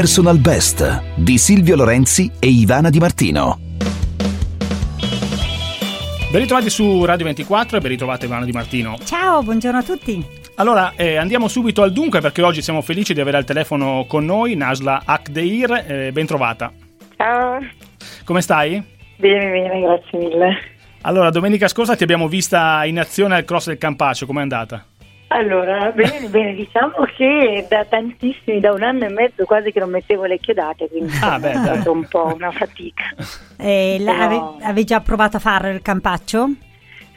Personal Best di Silvio Lorenzi e Ivana Di Martino. Ben ritrovati su Radio 24 e ben ritrovate Ivana Di Martino. Ciao, buongiorno a tutti. Allora, eh, andiamo subito al dunque perché oggi siamo felici di avere al telefono con noi Nasla Akdeir. Eh, ben trovata. Ciao. Come stai? Bene, bene, grazie mille. Allora, domenica scorsa ti abbiamo vista in azione al cross del Campaccio, com'è andata? Allora, bene, bene, diciamo che da tantissimi, da un anno e mezzo quasi che non mettevo le chiodate, quindi Ah, beh, è dai. stato un po' una fatica. Eh, la- Però- ave- avevi già provato a fare il campaccio?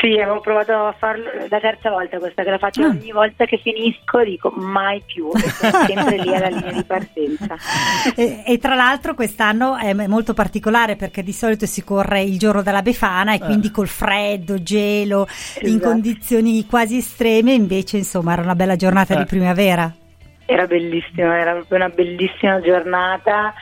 Sì, avevo provato a farlo la terza volta questa che la faccio Ah. ogni volta che finisco dico mai più, e sono sempre lì alla linea di partenza. Eh, e tra l'altro quest'anno è molto particolare perché di solito si corre il giorno della Befana e quindi col freddo, gelo, in Esatto. condizioni quasi estreme, invece insomma era una bella giornata Eh. di primavera. Era bellissimo, era proprio una bellissima giornata,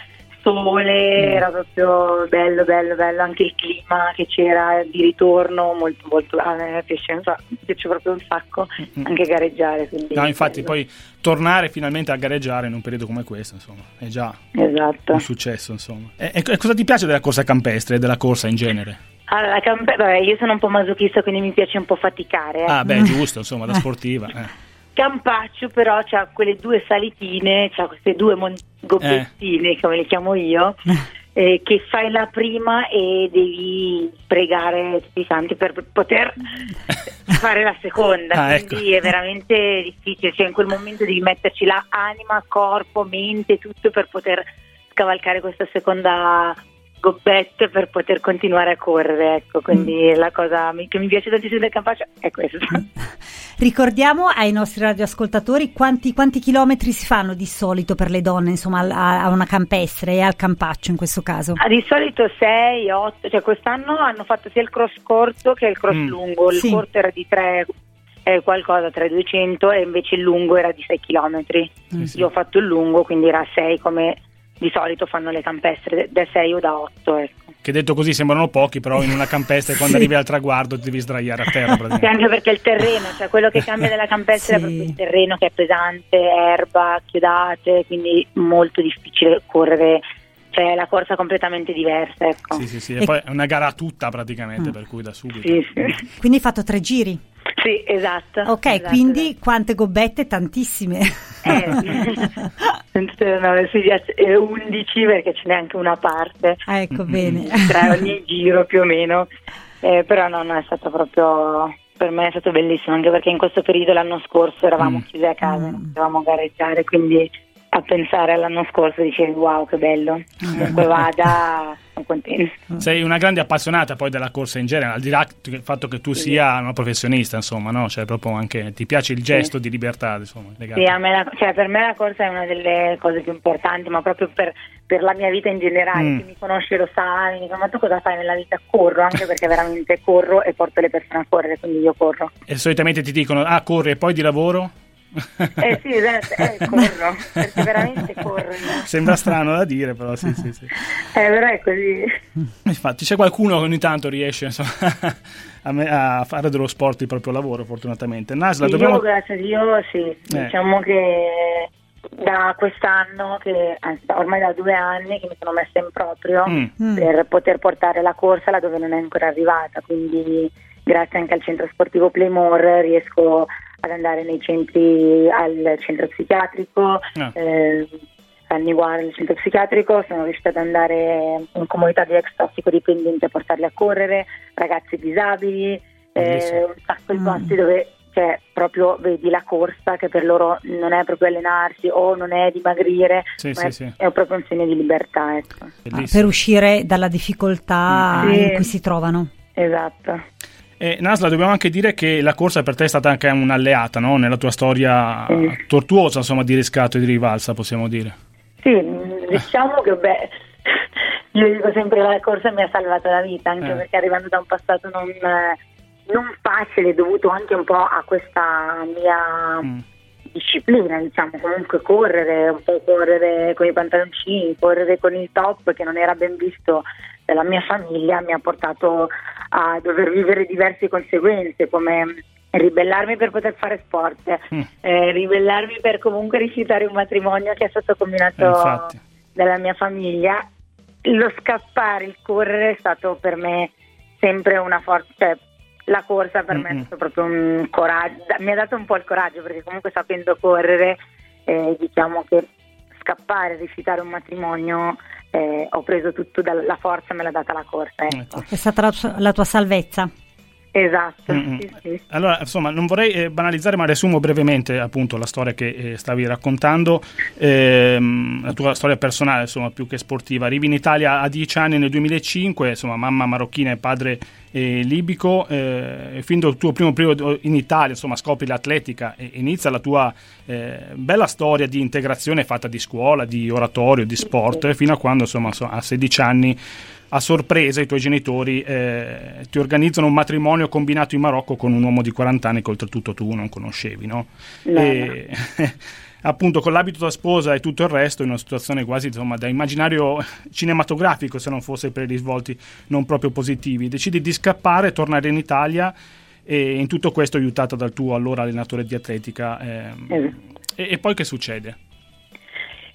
sole, era proprio bello, bello, bello, anche il clima che c'era di ritorno, molto, molto, a me piace, piace proprio un sacco anche gareggiare. No, infatti, poi tornare finalmente a gareggiare in un periodo come questo, insomma, è già Esatto. un successo, insomma. E, e- cosa ti piace della corsa campestre e della corsa in genere? Allora, la campe- vabbè, io sono un po' masochista, quindi mi piace un po' faticare. eh. Ah, beh, giusto, insomma, da sportiva. eh. Campaccio però c'ha quelle due salitine, c'ha queste due mon- gobbettine, come le chiamo io, eh, che fai la prima e devi pregare tutti i santi per poter fare la seconda, Ah, quindi ecco. è veramente difficile, cioè in quel momento devi metterci la anima, corpo, mente, tutto per poter scavalcare questa seconda gobbetta per poter continuare a correre, ecco, quindi la cosa che mi piace tantissimo del Campaccio è questa. Ricordiamo ai nostri radioascoltatori quanti, quanti chilometri si fanno di solito per le donne, insomma, a, a una campestre e al campaccio in questo caso. Ah, di solito 6, 8, cioè quest'anno hanno fatto sia il cross corto che il cross Mm. lungo, il Sì. corto era di 3 qualcosa, 3,200 e invece il lungo era di 6 km. Sì, sì. Io ho fatto il lungo, quindi era 6 come di solito fanno le campestre, da 6 o da 8. Ecco. Che detto così sembrano pochi, però in una campestre quando Sì. arrivi al traguardo ti devi sdraiare a terra Sì, anche perché il terreno, cioè quello che cambia della campestre è Sì. proprio il terreno che è pesante, erba, chiodate, quindi molto difficile correre, cioè la corsa è completamente diversa. Ecco. Sì, sì, sì. E E- poi è una gara tutta praticamente, per cui da subito. Sì, sì. Quindi hai fatto tre giri. Sì, esatto. Ok, esatto, quindi quante gobbette? Tantissime. Eh, no, sì, eh, 11 perché ce n'è anche una parte, Ah, ecco, bene. tra ogni giro più o meno, Eh, però no, no, è stato proprio, per me è stato bellissimo, anche perché in questo periodo l'anno scorso eravamo Mm. chiusi a casa, Mm. non potevamo gareggiare, quindi a pensare all'anno scorso dicevi wow che bello, comunque vada, sono contenta. Sei una grande appassionata poi della corsa in genere, al di là del fatto che tu sia una professionista, insomma, no? Cioè, proprio anche ti piace il gesto di libertà, insomma, legato. Sì, a me la- cioè, per me la corsa è una delle cose più importanti, ma proprio per, per la mia vita in generale. Mm. Chi mi conosce lo sa, mi dice ma tu cosa fai nella vita? Corro, anche perché veramente corro e porto le persone a correre, quindi io corro. E solitamente ti dicono, ah, corri e poi di lavoro? Eh sì, esatto, eh, corro, perché veramente corro. io. Sembra strano da dire, però sì, sì, sì. Eh, però è così. Infatti c'è qualcuno che ogni tanto riesce insomma, a, me- a fare dello sport il proprio lavoro, fortunatamente. Nasla, Io, dobbiamo... grazie a Dio, sì, diciamo che da quest'anno, che, anzi ormai da due anni che mi sono messa in proprio Mm. Mm. per poter portare la corsa là dove non è ancora arrivata, quindi grazie anche al centro sportivo Playmore riesco ad andare nei centri, al centro psichiatrico, Ah. eh, a Niguara, il centro psichiatrico, sono riuscita ad andare in comunità di ex tossicodipendenti a portarli a correre, ragazzi disabili, eh, un sacco di Mm. posti dove cioè, proprio vedi la corsa che per loro non è proprio allenarsi o non è dimagrire, Sì, ma sì, è, sì. è proprio un segno di libertà. Ecco. Per uscire dalla difficoltà Sì. in cui si trovano. Esatto. E Nasla, dobbiamo anche dire che la corsa per te è stata anche un'alleata no? nella tua storia Sì. tortuosa insomma, di riscatto e di rivalsa, possiamo dire. Sì, diciamo che beh, io dico sempre che la corsa mi ha salvato la vita, anche Eh. perché arrivando da un passato non, non facile, dovuto anche un po' a questa mia Mm. disciplina, diciamo, comunque correre, un po' correre con i pantaloncini, correre con il top che non era ben visto dalla mia famiglia, mi ha portato a dover vivere diverse conseguenze come ribellarmi per poter fare sport, Mm. eh, ribellarmi per comunque rifiutare un matrimonio che è stato combinato Eh, infatti. della mia famiglia, lo scappare, il correre è stato per me sempre una forza, cioè la corsa per me è stato proprio un coraggio, mi ha dato un po' il coraggio perché comunque sapendo correre eh, diciamo che scappare, rifiutare un matrimonio eh, ho preso tutto dalla forza, me l'ha data la corsa. Ecco. È stata la, la tua salvezza. Esatto. Sì, sì. Allora, insomma, non vorrei eh, banalizzare, ma riassumo brevemente appunto la storia che eh, stavi raccontando, ehm, la tua storia personale, insomma, più che sportiva. Arrivi in Italia a 10 anni nel 2005, insomma, mamma marocchina e padre eh, libico, e fin dal tuo primo periodo in Italia, insomma, scopri l'atletica e inizia la tua eh, bella storia di integrazione fatta di scuola, di oratorio, di sport, fino a quando, insomma, a 16 anni a sorpresa i tuoi genitori eh, ti organizzano un matrimonio combinato in Marocco con un uomo di 40 anni che oltretutto tu non conoscevi, no? no, e, appunto con l'abito da sposa e tutto il resto in una situazione quasi insomma da immaginario cinematografico se non fosse per i risvolti non proprio positivi decidi di scappare tornare in Italia e in tutto questo aiutata dal tuo allora allenatore di atletica eh, eh. E, e poi che succede?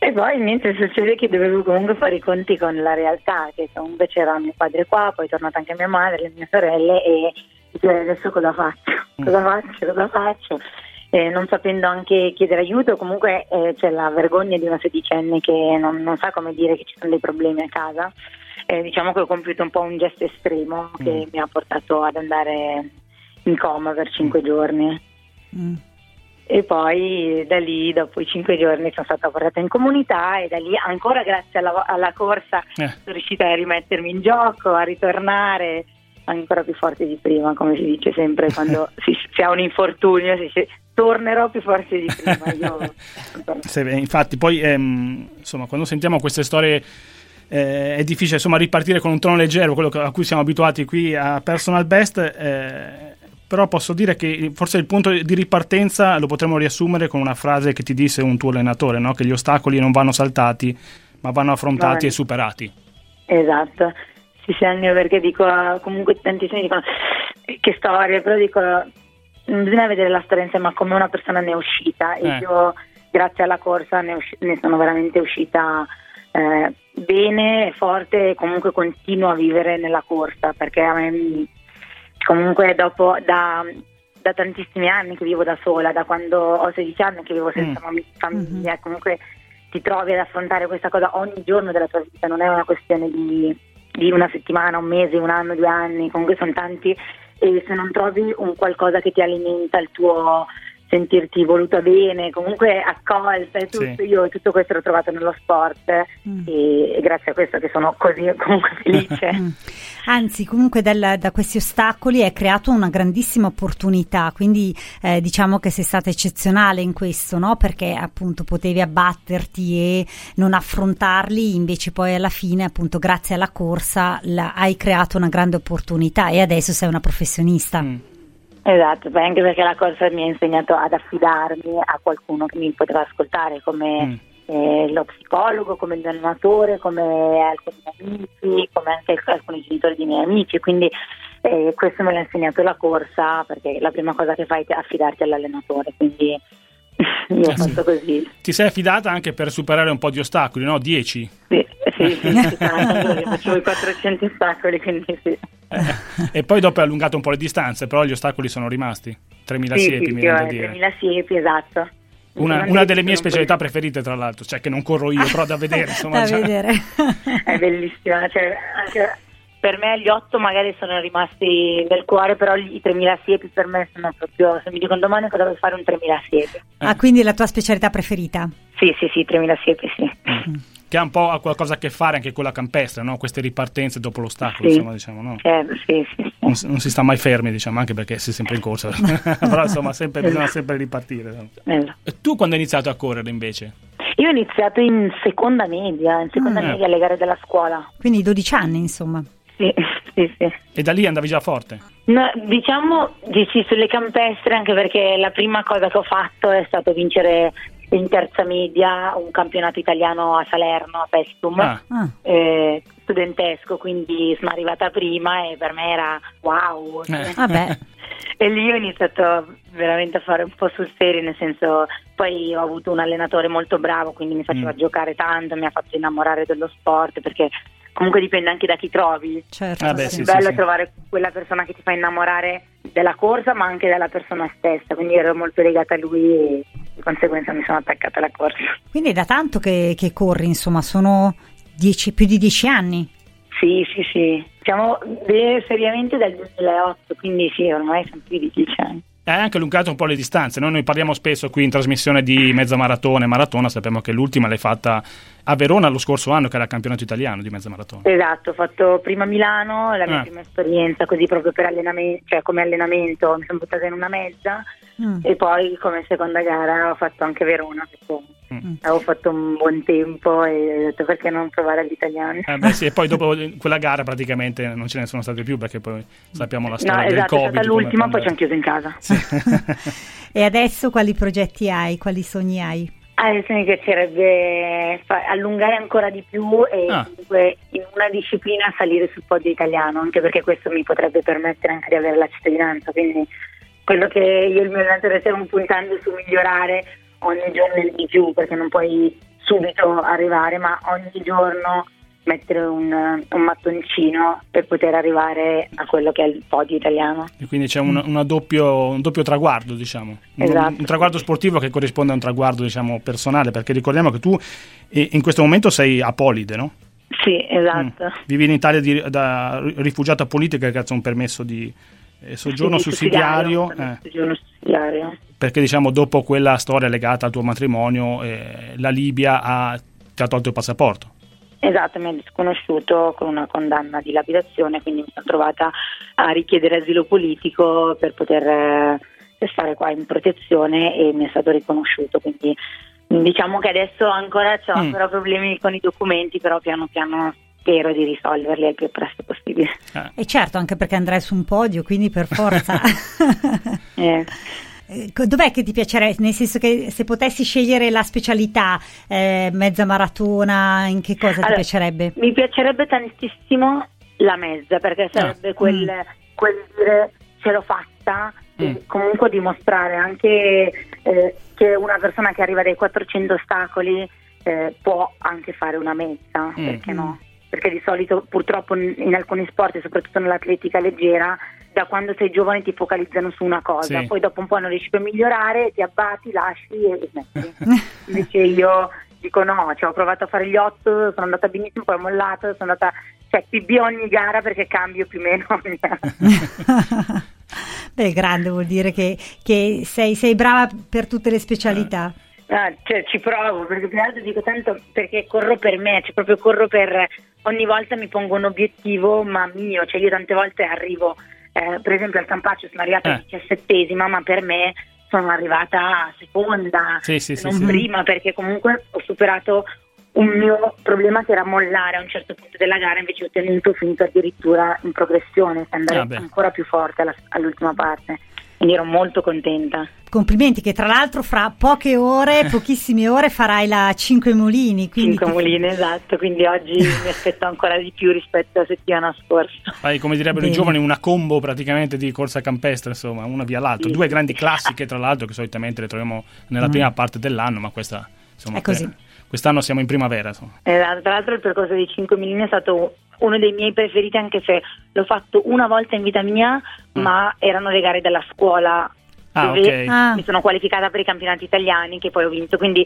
E poi niente, succede che dovevo comunque fare i conti con la realtà, che comunque c'era mio padre qua, poi è tornata anche mia madre, le mie sorelle e dicevo adesso cosa faccio? Cosa faccio? Cosa faccio? Eh, non sapendo anche chiedere aiuto, comunque eh, c'è la vergogna di una sedicenne che non, non, sa come dire che ci sono dei problemi a casa. Eh, diciamo che ho compiuto un po' un gesto estremo che mm. mi ha portato ad andare in coma per cinque giorni. Mm e poi da lì dopo i cinque giorni sono stata portata in comunità e da lì ancora grazie alla, alla corsa eh. sono riuscita a rimettermi in gioco, a ritornare ancora più forte di prima, come si dice sempre quando si, si, ha un infortunio, si dice tornerò più forte di prima. Io... infatti poi ehm, insomma quando sentiamo queste storie eh, è difficile insomma ripartire con un tono leggero, quello a cui siamo abituati qui a Personal Best. Eh, però posso dire che forse il punto di ripartenza lo potremmo riassumere con una frase che ti disse un tuo allenatore, no? che gli ostacoli non vanno saltati, ma vanno affrontati Vai. e superati. Esatto, sì, sì, perché dico, comunque tantissimi dicono che storia, però dico, non bisogna vedere la storia insieme come una persona ne è uscita e eh. io grazie alla corsa ne, usci- ne sono veramente uscita eh, bene, forte e comunque continuo a vivere nella corsa perché a me comunque dopo da, da, tantissimi anni che vivo da sola, da quando ho 16 anni che vivo senza mm. famiglia, mm-hmm. comunque ti trovi ad affrontare questa cosa ogni giorno della tua vita, non è una questione di, di una settimana, un mese, un anno, due anni, comunque sono tanti e se non trovi un qualcosa che ti alimenta il tuo sentirti voluta bene, comunque accolta e tutto. Sì. Io tutto questo l'ho trovato nello sport mm. e, e, grazie a questo che sono così comunque felice. Mm. Anzi, comunque dal, da questi ostacoli hai creato una grandissima opportunità, quindi eh, diciamo che sei stata eccezionale in questo, no? Perché appunto potevi abbatterti e non affrontarli, invece poi alla fine appunto grazie alla corsa la, hai creato una grande opportunità e adesso sei una professionista. Mm. Esatto, anche perché la corsa mi ha insegnato ad affidarmi a qualcuno che mi poteva ascoltare come mm. eh, lo psicologo, come il allenatore, come alcuni amici, come anche alcuni genitori di miei amici, quindi eh, questo me l'ha insegnato la corsa perché la prima cosa che fai è affidarti all'allenatore, quindi io ho fatto così. Ti sei affidata anche per superare un po' di ostacoli, no? 10? Sì, sì, sì, sì facevo i 400 ostacoli, quindi sì. Eh, e poi dopo hai allungato un po' le distanze, però gli ostacoli sono rimasti. 3.000 sì, siepi, sì, mi viene da dire. 3.000 siepi, esatto. Una, una, delle mie specialità preferite, tra l'altro, cioè che non corro io, però da vedere. Insomma, da vedere. È bellissima. Cioè, anche per me gli otto magari sono rimasti nel cuore, però i 3.000 siepi per me sono proprio. Se mi dicono domani cosa devo fare, un 3.000 siepi. Ah, quindi è la tua specialità preferita? Sì, sì, sì, 3.000 siepi, sì. Mm che ha un po' qualcosa a che fare anche con la campestre, no? queste ripartenze dopo l'ostacolo, sì. insomma, diciamo, no? eh, sì, sì, non, non, si sta mai fermi, diciamo, anche perché si è sempre in corsa, però insomma sempre, bisogna sempre ripartire. No? Tu quando hai iniziato a correre invece? Io ho iniziato in seconda media, in seconda mm. media alle gare della scuola. Quindi 12 anni, insomma. Sì, sì, sì. E da lì andavi già forte? No, diciamo di sì sulle campestre, anche perché la prima cosa che ho fatto è stato vincere in terza media un campionato italiano a Salerno, a Pestum, ah. ah. eh, studentesco, quindi sono arrivata prima e per me era wow. Eh. Vabbè. e lì ho iniziato veramente a fare un po' sul serio, nel senso poi ho avuto un allenatore molto bravo, quindi mi faceva mm. giocare tanto, mi ha fatto innamorare dello sport perché comunque dipende anche da chi trovi. Certo, ah beh, sì, bello sì, trovare quella persona che ti fa innamorare della corsa ma anche della persona stessa, quindi ero molto legata a lui e di conseguenza mi sono attaccata alla corsa. Quindi è da tanto che, che corri, insomma, sono dieci, più di dieci anni? Sì, sì, sì. Siamo seriamente dal 2008, quindi sì, ormai sono più di dieci anni. Hai anche allungato un po' le distanze, no? noi parliamo spesso qui in trasmissione di mezza maratona e maratona, sappiamo che l'ultima l'hai fatta a Verona lo scorso anno che era il campionato italiano di mezza maratona. Esatto, ho fatto prima Milano, la mia eh. prima esperienza così proprio per allenamento, cioè come allenamento mi sono buttata in una mezza mm. e poi come seconda gara ho fatto anche Verona perché mm. avevo fatto un buon tempo e ho detto perché non provare gli italiani. Eh beh, sì, e poi dopo quella gara praticamente non ce ne sono state più perché poi sappiamo la storia no, del esatto, Covid. è stata l'ultima, poi ci hanno chiuso in casa. Sì. e adesso quali progetti hai, quali sogni hai? Adesso mi piacerebbe fa- allungare ancora di più e ah. comunque in una disciplina salire sul podio italiano, anche perché questo mi potrebbe permettere anche di avere la cittadinanza. Quindi quello che io e il mio allenatore stiamo puntando su migliorare ogni giorno di più, perché non puoi subito arrivare, ma ogni giorno mettere un, un, mattoncino per poter arrivare a quello che è il podio italiano. E quindi c'è una, una doppio, un doppio traguardo, diciamo, esatto. un, un, traguardo sportivo che corrisponde a un traguardo diciamo, personale, perché ricordiamo che tu in questo momento sei apolide, no? Sì, esatto. Mm. Vivi in Italia di, da rifugiata politica grazie a un permesso di soggiorno sì, sussidiario. sussidiario, eh. soggiorno sussidiario. Perché diciamo dopo quella storia legata al tuo matrimonio eh, la Libia ha, ti ha tolto il passaporto. Esatto, mi ha disconosciuto con una condanna di lapidazione, quindi mi sono trovata a richiedere asilo politico per poter eh, stare qua in protezione e mi è stato riconosciuto, quindi diciamo che adesso ancora ho mm. problemi con i documenti, però piano piano spero di risolverli il più presto possibile. Ah. E certo, anche perché andrai su un podio, quindi per forza. eh. Eh, dov'è che ti piacerebbe? Nel senso che se potessi scegliere la specialità, eh, mezza maratona, in che cosa allora, ti piacerebbe? Mi piacerebbe tantissimo la mezza, perché sarebbe no. quel, mm. quel, dire ce l'ho fatta, mm. comunque dimostrare anche eh, che una persona che arriva dai 400 ostacoli eh, può anche fare una mezza, mm. perché no? Perché di solito purtroppo in alcuni sport, soprattutto nell'atletica leggera, da quando sei giovane ti focalizzano su una cosa, sì. poi dopo un po' non riesci più a migliorare, ti abbatti, lasci e smetti. Invece io dico no, cioè, ho provato a fare gli otto, sono andata benissimo, poi ho mollato, sono andata, cioè PB ogni gara perché cambio più o meno ogni gara. Beh, grande vuol dire che, che sei, sei, brava per tutte le specialità. Ah, cioè, ci provo perché più altro dico tanto perché corro per me, cioè proprio corro per ogni volta mi pongo un obiettivo ma mio, cioè io tante volte arrivo eh, per esempio al Campaccio sono arrivata eh. diciassettesima, ma per me sono arrivata a seconda, sì, sì, non sì, prima, perché comunque ho superato un mio problema che era mollare a un certo punto della gara, invece ho tenuto finito addirittura in progressione, andare ah, ancora più forte alla, all'ultima parte quindi ero molto contenta. Complimenti che tra l'altro fra poche ore, pochissime ore farai la 5 Mulini. 5 Mulini, esatto, quindi oggi mi aspetto ancora di più rispetto alla settimana scorsa. Fai come direbbero Bene. i giovani una combo praticamente di corsa campestre, insomma, una via l'altra. Sì. Due grandi classiche tra l'altro che solitamente le troviamo nella mm. prima parte dell'anno, ma questa insomma... È così. Per quest'anno siamo in primavera. Esatto, tra l'altro il percorso dei 5 Mulini è stato uno dei miei preferiti anche se l'ho fatto una volta in vita mia, mm. ma erano le gare della scuola ah, dove okay. ah. mi sono qualificata per i campionati italiani che poi ho vinto, quindi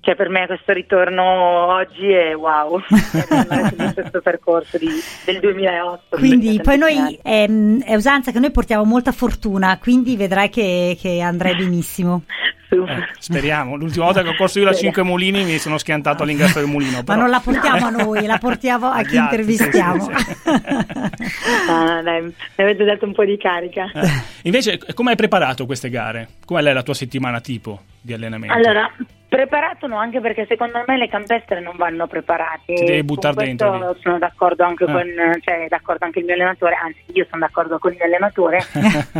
cioè per me questo ritorno oggi è wow, è questo percorso di, del 2008. Quindi poi noi è, ehm, è, usanza che noi portiamo molta fortuna, quindi vedrai che, che andrai benissimo. Eh, speriamo. L'ultima volta che ho corso io la 5 mulini mi sono schiantato all'ingresso del mulino. Però... Ma non la portiamo a noi, la portiamo a chi intervistiamo. Sì, sì, sì. ah, dai, mi avete dato un po' di carica. Eh. Invece, come hai preparato queste gare? Qual è la tua settimana tipo di allenamento? Allora, preparato no, anche perché secondo me le campestre non vanno preparate. Ti devi buttare dentro. Sono d'accordo anche eh. con cioè, d'accordo anche il mio allenatore, anzi io sono d'accordo con il mio allenatore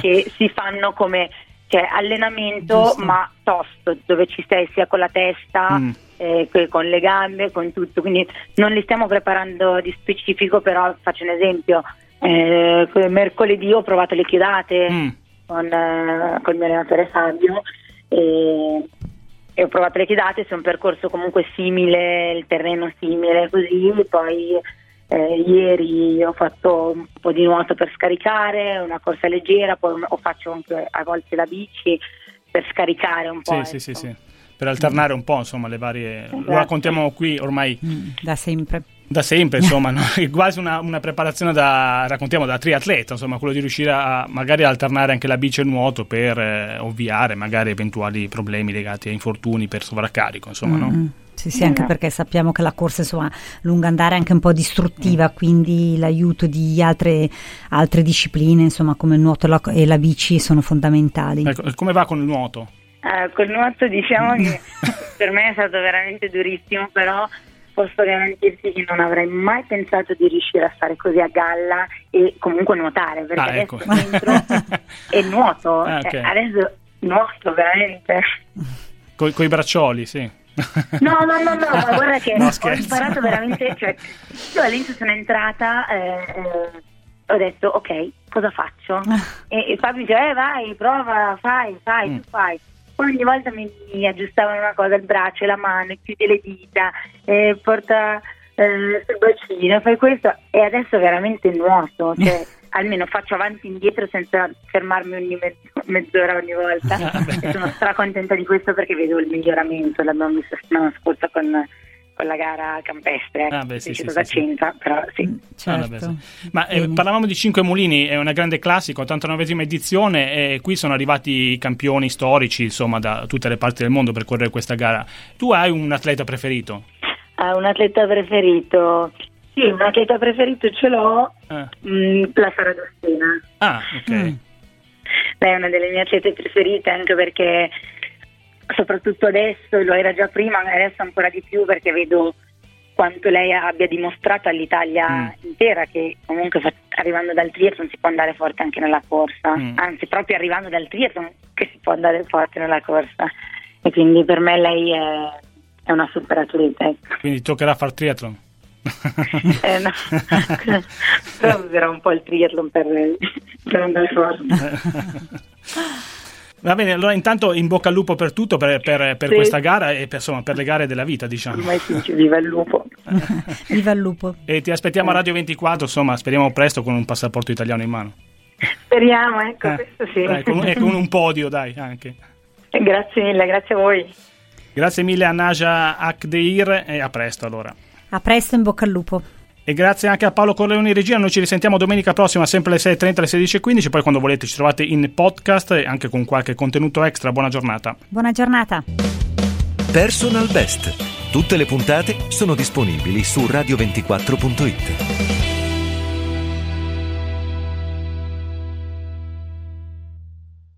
che si fanno come cioè allenamento Giusto. ma tosto, dove ci stai sia con la testa, mm. eh, con le gambe, con tutto, quindi non li stiamo preparando di specifico, però faccio un esempio, eh, mercoledì ho provato le chiodate, mm. con, eh, con il mio allenatore Fabio e, e ho provato le chiedate, c'è un percorso comunque simile, il terreno simile, così poi eh, ieri ho fatto un po' di nuoto per scaricare, una corsa leggera, poi ho faccio anche a volte la bici per scaricare un po'. Sì, ecco. sì, sì, sì, per alternare un po' insomma le varie... Esatto. Lo raccontiamo qui ormai... Mm, da sempre. Da sempre, insomma, no? è quasi una, una, preparazione da, raccontiamo, da triatleta, insomma, quello di riuscire a magari alternare anche la bici e il nuoto per eh, ovviare magari eventuali problemi legati a infortuni per sovraccarico, insomma, mm-hmm. no? Sì, sì, anche perché sappiamo che la corsa insomma lunga andare è anche un po' distruttiva, mm. quindi l'aiuto di altre, altre, discipline, insomma, come il nuoto e la bici sono fondamentali. Ecco, come va con il nuoto? Uh, col nuoto diciamo che per me è stato veramente durissimo, però posso garantirti che non avrei mai pensato di riuscire a stare così a galla e comunque nuotare, perché ah, ecco. adesso entro e nuoto, ah, okay. eh, adesso nuoto veramente. Con i braccioli, sì. No, no, no, no, ma guarda che no, ho imparato veramente, cioè, io all'inizio sono entrata, eh, eh, ho detto ok, cosa faccio? E, e Fabio dice, eh vai, prova, fai, fai, mm. tu fai. Poi ogni volta mi, mi, aggiustavano una cosa, il braccio, la mano, chiudi le dita, eh, porta eh, sul bacino, fai questo. E adesso veramente nuoto, cioè almeno faccio avanti e indietro senza fermarmi ogni mezz- mezz'ora ogni volta. Ah, e sono stracontenta di questo perché vedo il miglioramento, l'abbiamo visto settimana scorsa con la gara campestre, ah, beh, sì, sì, cosa sì, c'entra, sì. però sì. Mm, certo. Ah, Ma eh, parlavamo di Cinque Mulini, è una grande classica, 89esima edizione e qui sono arrivati i campioni storici insomma da tutte le parti del mondo per correre questa gara. Tu hai un atleta preferito? Uh, un atleta preferito sì, un atleta preferito ce l'ho, ah. mh, mm, la Sara Dostina. Ah, ok. Mm. Lei è una delle mie atlete preferite anche perché soprattutto adesso, lo era già prima, ma adesso ancora di più perché vedo quanto lei abbia dimostrato all'Italia mm. intera che comunque arrivando dal triathlon si può andare forte anche nella corsa, mm. anzi proprio arrivando dal triathlon che si può andare forte nella corsa e quindi per me lei è, è una super atleta. Ecco. Quindi toccherà far triathlon? eh, no. però userò un po' il triathlon per, per andare forte. Va bene, allora intanto in bocca al lupo per tutto, per, per, per sì. questa gara e per, insomma, per, le gare della vita, diciamo. Viva il lupo. viva il lupo. E ti aspettiamo a Radio 24, insomma, speriamo presto con un passaporto italiano in mano. Speriamo, ecco, eh, questo sì. Dai, con, e con un podio, dai, anche. Grazie mille, grazie a voi. Grazie mille a Naja Akdeir e a presto allora. A presto, in bocca al lupo. E grazie anche a Paolo Corleoni Regia, noi ci risentiamo domenica prossima sempre alle 6.30 alle 16.15, poi quando volete ci trovate in podcast e anche con qualche contenuto extra. Buona giornata. Buona giornata. Personal Best. Tutte le puntate sono disponibili su radio24.it.